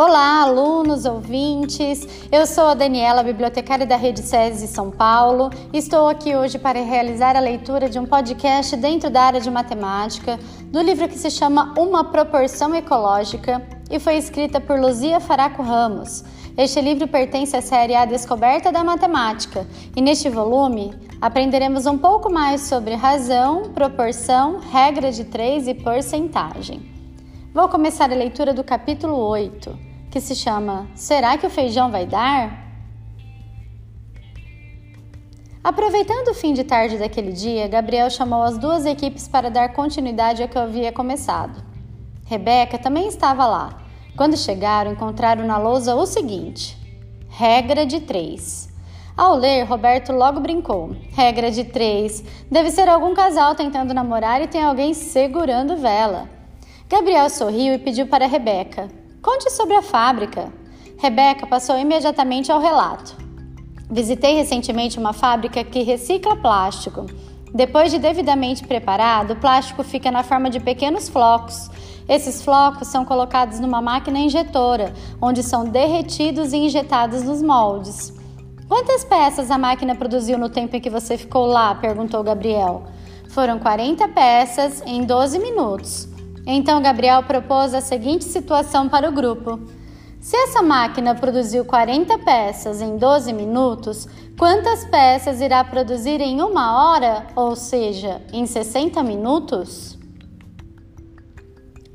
Olá, alunos, ouvintes. Eu sou a Daniela, bibliotecária da Rede SESI São Paulo. Estou aqui hoje para realizar a leitura de um podcast dentro da área de matemática, do livro que se chama Uma Proporção Ecológica e foi escrita por Luzia Faraco Ramos. Este livro pertence à série A Descoberta da Matemática e neste volume aprenderemos um pouco mais sobre razão, proporção, regra de três e porcentagem. Vou começar a leitura do capítulo 8 que se chama Será que o feijão vai dar? Aproveitando o fim de tarde daquele dia, Gabriel chamou as duas equipes para dar continuidade ao que havia começado. Rebeca também estava lá. Quando chegaram, encontraram na lousa o seguinte: Regra de três. Ao ler, Roberto logo brincou. Regra de três. Deve ser algum casal tentando namorar e tem alguém segurando vela. Gabriel sorriu e pediu para Rebeca: Conte sobre a fábrica. Rebeca passou imediatamente ao relato. Visitei recentemente uma fábrica que recicla plástico. Depois de devidamente preparado, o plástico fica na forma de pequenos flocos. Esses flocos são colocados numa máquina injetora, onde são derretidos e injetados nos moldes. Quantas peças a máquina produziu no tempo em que você ficou lá? perguntou Gabriel. Foram 40 peças em 12 minutos. Então Gabriel propôs a seguinte situação para o grupo: se essa máquina produziu 40 peças em 12 minutos, quantas peças irá produzir em uma hora, ou seja, em 60 minutos?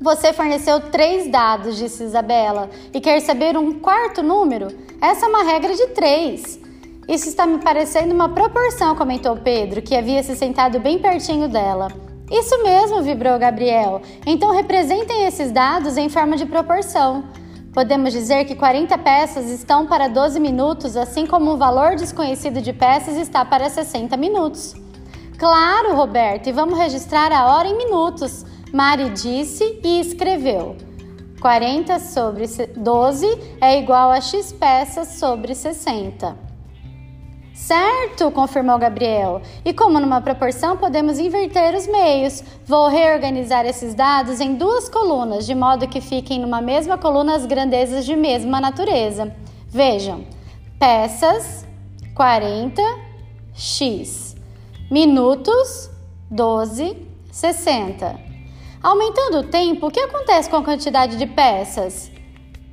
Você forneceu três dados, disse Isabela, e quer saber um quarto número? Essa é uma regra de três. Isso está me parecendo uma proporção, comentou Pedro, que havia se sentado bem pertinho dela. Isso mesmo, vibrou Gabriel. Então representem esses dados em forma de proporção. Podemos dizer que 40 peças estão para 12 minutos, assim como um valor desconhecido de peças está para 60 minutos. Claro, Roberto, e vamos registrar a hora em minutos. Mari disse e escreveu. 40 sobre 12 é igual a x peças sobre 60. Certo, confirmou Gabriel. E como numa proporção, podemos inverter os meios. Vou reorganizar esses dados em duas colunas, de modo que fiquem numa mesma coluna as grandezas de mesma natureza. Vejam: peças 40 x, minutos 12 60. Aumentando o tempo, o que acontece com a quantidade de peças?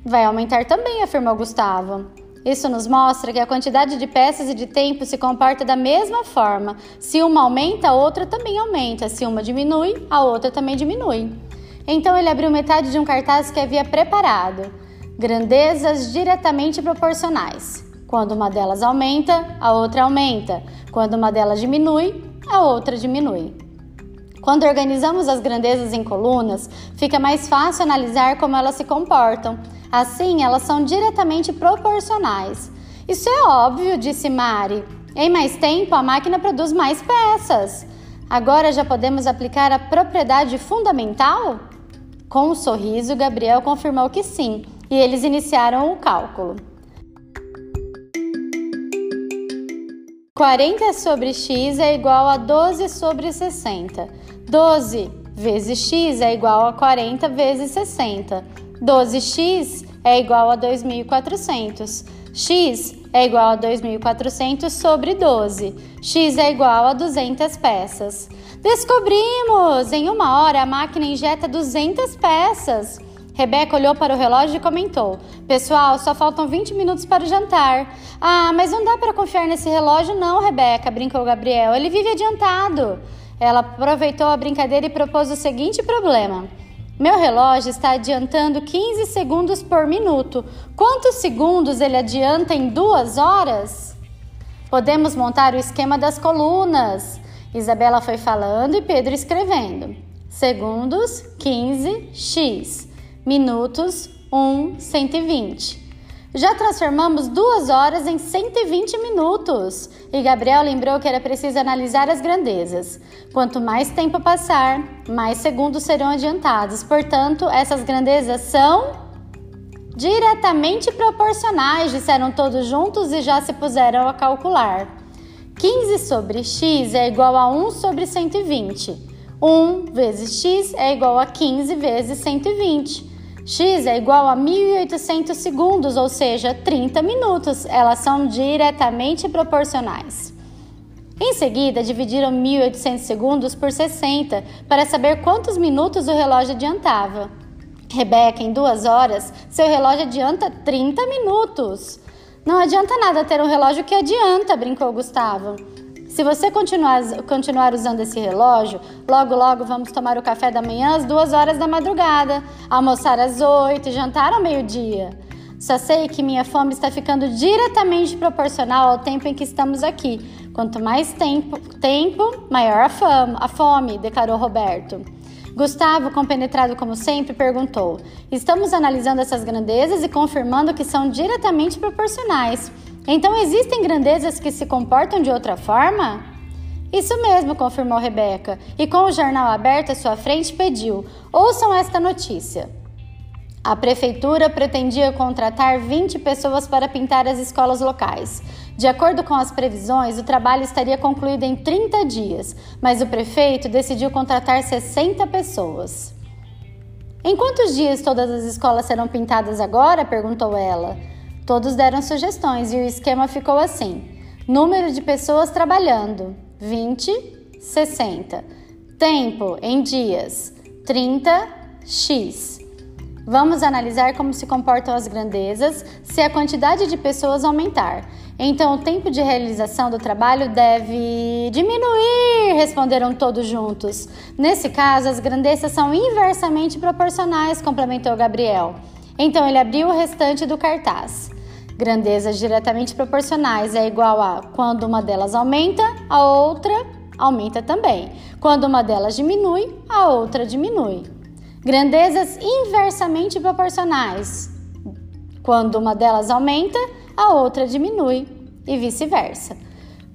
Vai aumentar também, afirmou Gustavo. Isso nos mostra que a quantidade de peças e de tempo se comporta da mesma forma. Se uma aumenta, a outra também aumenta. Se uma diminui, a outra também diminui. Então ele abriu metade de um cartaz que havia preparado. Grandezas diretamente proporcionais. Quando uma delas aumenta, a outra aumenta. Quando uma delas diminui, a outra diminui. Quando organizamos as grandezas em colunas, fica mais fácil analisar como elas se comportam. Assim, elas são diretamente proporcionais. Isso é óbvio, disse Mari. Em mais tempo, a máquina produz mais peças. Agora já podemos aplicar a propriedade fundamental? Com um sorriso, Gabriel confirmou que sim, e eles iniciaram o cálculo. 40 sobre x é igual a 12 sobre 60. 12 vezes x é igual a 40 vezes 60. 12x é igual a 2.400. x é igual a 2.400 sobre 12. x é igual a 200 peças. Descobrimos! Em uma hora a máquina injeta 200 peças. Rebeca olhou para o relógio e comentou: Pessoal, só faltam 20 minutos para o jantar. Ah, mas não dá para confiar nesse relógio, não, Rebeca, brincou Gabriel. Ele vive adiantado. Ela aproveitou a brincadeira e propôs o seguinte problema. Meu relógio está adiantando 15 segundos por minuto. Quantos segundos ele adianta em duas horas? Podemos montar o esquema das colunas. Isabela foi falando e Pedro escrevendo. Segundos, 15, x. Minutos, 1, 120. Já transformamos duas horas em 120 minutos. E Gabriel lembrou que era preciso analisar as grandezas. Quanto mais tempo passar, mais segundos serão adiantados. Portanto, essas grandezas são diretamente proporcionais, disseram todos juntos e já se puseram a calcular. 15 sobre x é igual a 1 sobre 120. 1 vezes x é igual a 15 vezes 120. X é igual a 1.800 segundos, ou seja, 30 minutos. Elas são diretamente proporcionais. Em seguida, dividiram 1.800 segundos por 60 para saber quantos minutos o relógio adiantava. Rebeca, em duas horas, seu relógio adianta 30 minutos. Não adianta nada ter um relógio que adianta, brincou Gustavo. Se você continuar, continuar usando esse relógio, logo logo vamos tomar o café da manhã às duas horas da madrugada, almoçar às oito e jantar ao meio-dia. Só sei que minha fome está ficando diretamente proporcional ao tempo em que estamos aqui. Quanto mais tempo, tempo maior a fome, a fome, declarou Roberto. Gustavo, compenetrado como sempre, perguntou: Estamos analisando essas grandezas e confirmando que são diretamente proporcionais. Então existem grandezas que se comportam de outra forma? Isso mesmo, confirmou Rebeca, e com o jornal aberto à sua frente pediu: ouçam esta notícia. A prefeitura pretendia contratar 20 pessoas para pintar as escolas locais. De acordo com as previsões, o trabalho estaria concluído em 30 dias, mas o prefeito decidiu contratar 60 pessoas. Em quantos dias todas as escolas serão pintadas agora? perguntou ela. Todos deram sugestões e o esquema ficou assim: número de pessoas trabalhando 20, 60. Tempo em dias 30, x. Vamos analisar como se comportam as grandezas se a quantidade de pessoas aumentar. Então, o tempo de realização do trabalho deve diminuir, responderam todos juntos. Nesse caso, as grandezas são inversamente proporcionais, complementou Gabriel. Então, ele abriu o restante do cartaz. Grandezas diretamente proporcionais é igual a quando uma delas aumenta, a outra aumenta também. Quando uma delas diminui, a outra diminui. Grandezas inversamente proporcionais. Quando uma delas aumenta, a outra diminui e vice-versa.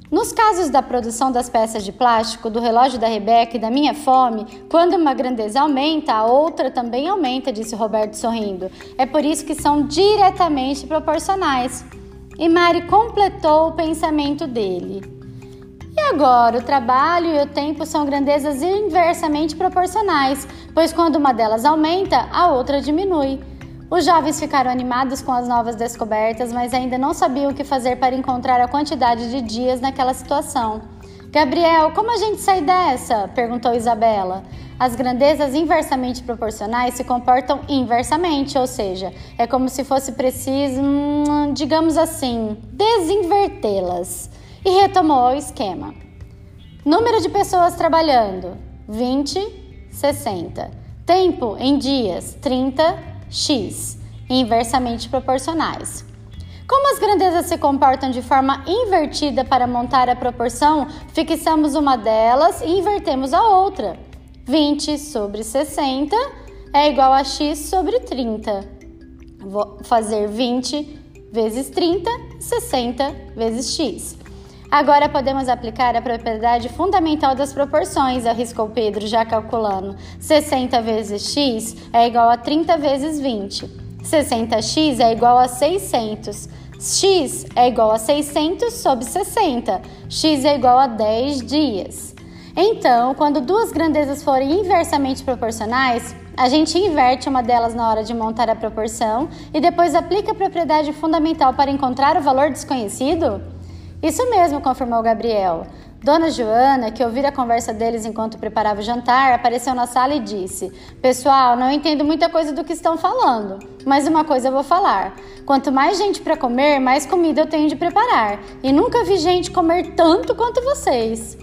Nos casos da produção das peças de plástico, do relógio da Rebeca e da minha fome, quando uma grandeza aumenta, a outra também aumenta, disse Roberto sorrindo. É por isso que são diretamente proporcionais. E Mari completou o pensamento dele. E agora, o trabalho e o tempo são grandezas inversamente proporcionais, pois quando uma delas aumenta, a outra diminui. Os jovens ficaram animados com as novas descobertas, mas ainda não sabiam o que fazer para encontrar a quantidade de dias naquela situação. Gabriel, como a gente sai dessa? perguntou Isabela. As grandezas inversamente proporcionais se comportam inversamente, ou seja, é como se fosse preciso, hum, digamos assim, desinvertê-las. E retomou o esquema. Número de pessoas trabalhando: 20, 60. Tempo em dias: 30, x, inversamente proporcionais. Como as grandezas se comportam de forma invertida para montar a proporção, fixamos uma delas e invertemos a outra. 20 sobre 60 é igual a x sobre 30. Vou fazer 20 vezes 30, 60 vezes x. Agora podemos aplicar a propriedade fundamental das proporções, arriscou Pedro, já calculando. 60 vezes x é igual a 30 vezes 20. 60x é igual a 600. x é igual a 600 sobre 60. x é igual a 10 dias. Então, quando duas grandezas forem inversamente proporcionais, a gente inverte uma delas na hora de montar a proporção e depois aplica a propriedade fundamental para encontrar o valor desconhecido? Isso mesmo, confirmou Gabriel. Dona Joana, que ouvira a conversa deles enquanto preparava o jantar, apareceu na sala e disse: Pessoal, não entendo muita coisa do que estão falando, mas uma coisa eu vou falar. Quanto mais gente para comer, mais comida eu tenho de preparar. E nunca vi gente comer tanto quanto vocês.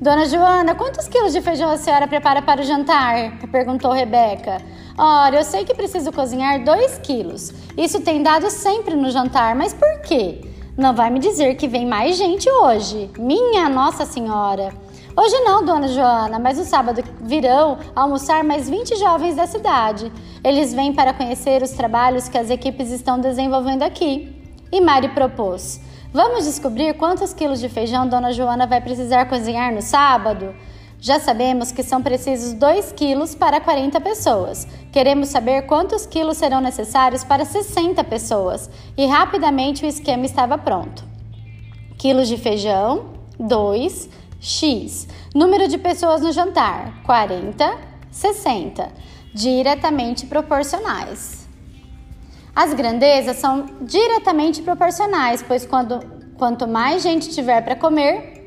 Dona Joana, quantos quilos de feijão a senhora prepara para o jantar? perguntou Rebeca. Ora, eu sei que preciso cozinhar dois quilos. Isso tem dado sempre no jantar, mas por quê? Não vai me dizer que vem mais gente hoje. Minha Nossa Senhora! Hoje não, dona Joana, mas no sábado virão almoçar mais 20 jovens da cidade. Eles vêm para conhecer os trabalhos que as equipes estão desenvolvendo aqui. E Mari propôs: Vamos descobrir quantos quilos de feijão dona Joana vai precisar cozinhar no sábado? Já sabemos que são precisos 2 quilos para 40 pessoas. Queremos saber quantos quilos serão necessários para 60 pessoas e rapidamente o esquema estava pronto. Quilos de feijão, 2, x. Número de pessoas no jantar, 40, 60, diretamente proporcionais. As grandezas são diretamente proporcionais, pois quando, quanto mais gente tiver para comer,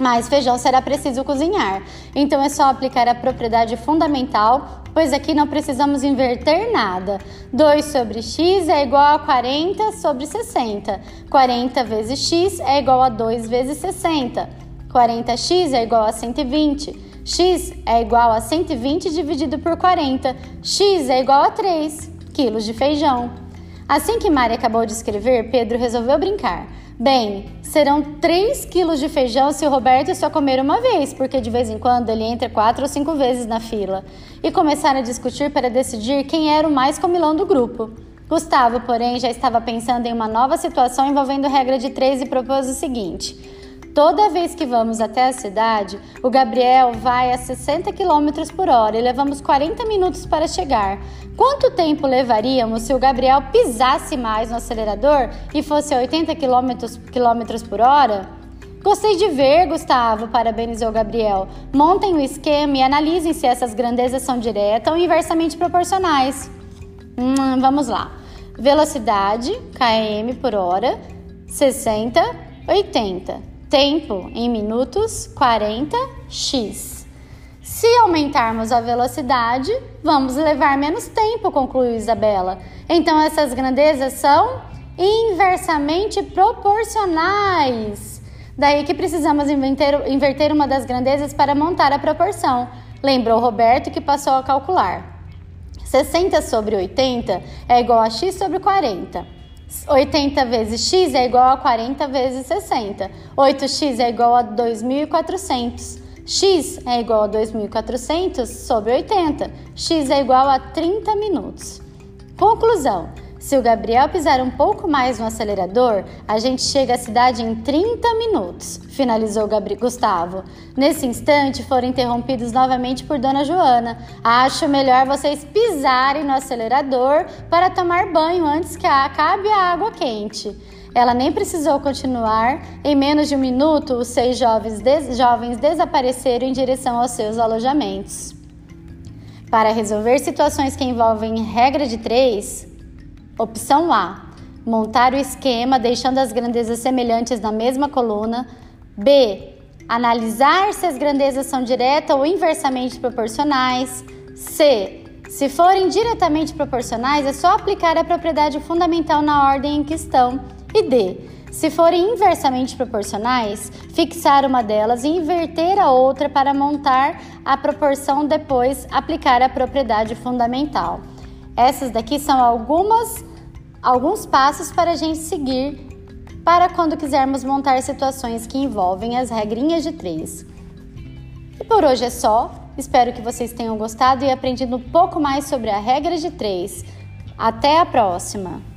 mais feijão será preciso cozinhar. Então é só aplicar a propriedade fundamental, pois aqui não precisamos inverter nada. 2 sobre x é igual a 40 sobre 60. 40 vezes x é igual a 2 vezes 60. 40x é igual a 120. x é igual a 120 dividido por 40. x é igual a 3 quilos de feijão. Assim que Mari acabou de escrever, Pedro resolveu brincar. Bem, serão 3 quilos de feijão se o Roberto só comer uma vez, porque de vez em quando ele entra quatro ou cinco vezes na fila. E começaram a discutir para decidir quem era o mais comilão do grupo. Gustavo, porém, já estava pensando em uma nova situação envolvendo regra de três e propôs o seguinte: Toda vez que vamos até a cidade, o Gabriel vai a 60 km por hora e levamos 40 minutos para chegar. Quanto tempo levaríamos se o Gabriel pisasse mais no acelerador e fosse a 80 km por hora? Gostei de ver, Gustavo, parabenizou Gabriel. Montem o esquema e analisem se essas grandezas são direta ou inversamente proporcionais. Hum, vamos lá. Velocidade, km por hora, 60, 80. Tempo em minutos 40x. Se aumentarmos a velocidade, vamos levar menos tempo, concluiu Isabela. Então essas grandezas são inversamente proporcionais. Daí que precisamos inverter, inverter uma das grandezas para montar a proporção. Lembrou Roberto que passou a calcular. 60 sobre 80 é igual a x sobre 40. 80 vezes x é igual a 40 vezes 60. 8x é igual a 2.400. x é igual a 2.400 sobre 80. x é igual a 30 minutos. Conclusão. Se o Gabriel pisar um pouco mais no acelerador, a gente chega à cidade em 30 minutos, finalizou Gabri Gustavo. Nesse instante, foram interrompidos novamente por Dona Joana. Acho melhor vocês pisarem no acelerador para tomar banho antes que acabe a água quente. Ela nem precisou continuar. Em menos de um minuto, os seis jovens, des jovens desapareceram em direção aos seus alojamentos. Para resolver situações que envolvem regra de três, Opção A: montar o esquema deixando as grandezas semelhantes na mesma coluna. B: analisar se as grandezas são direta ou inversamente proporcionais. C: se forem diretamente proporcionais, é só aplicar a propriedade fundamental na ordem em que estão. E D: se forem inversamente proporcionais, fixar uma delas e inverter a outra para montar a proporção, depois aplicar a propriedade fundamental. Essas daqui são algumas alguns passos para a gente seguir para quando quisermos montar situações que envolvem as regrinhas de três. E por hoje é só. Espero que vocês tenham gostado e aprendido um pouco mais sobre a regra de três. Até a próxima!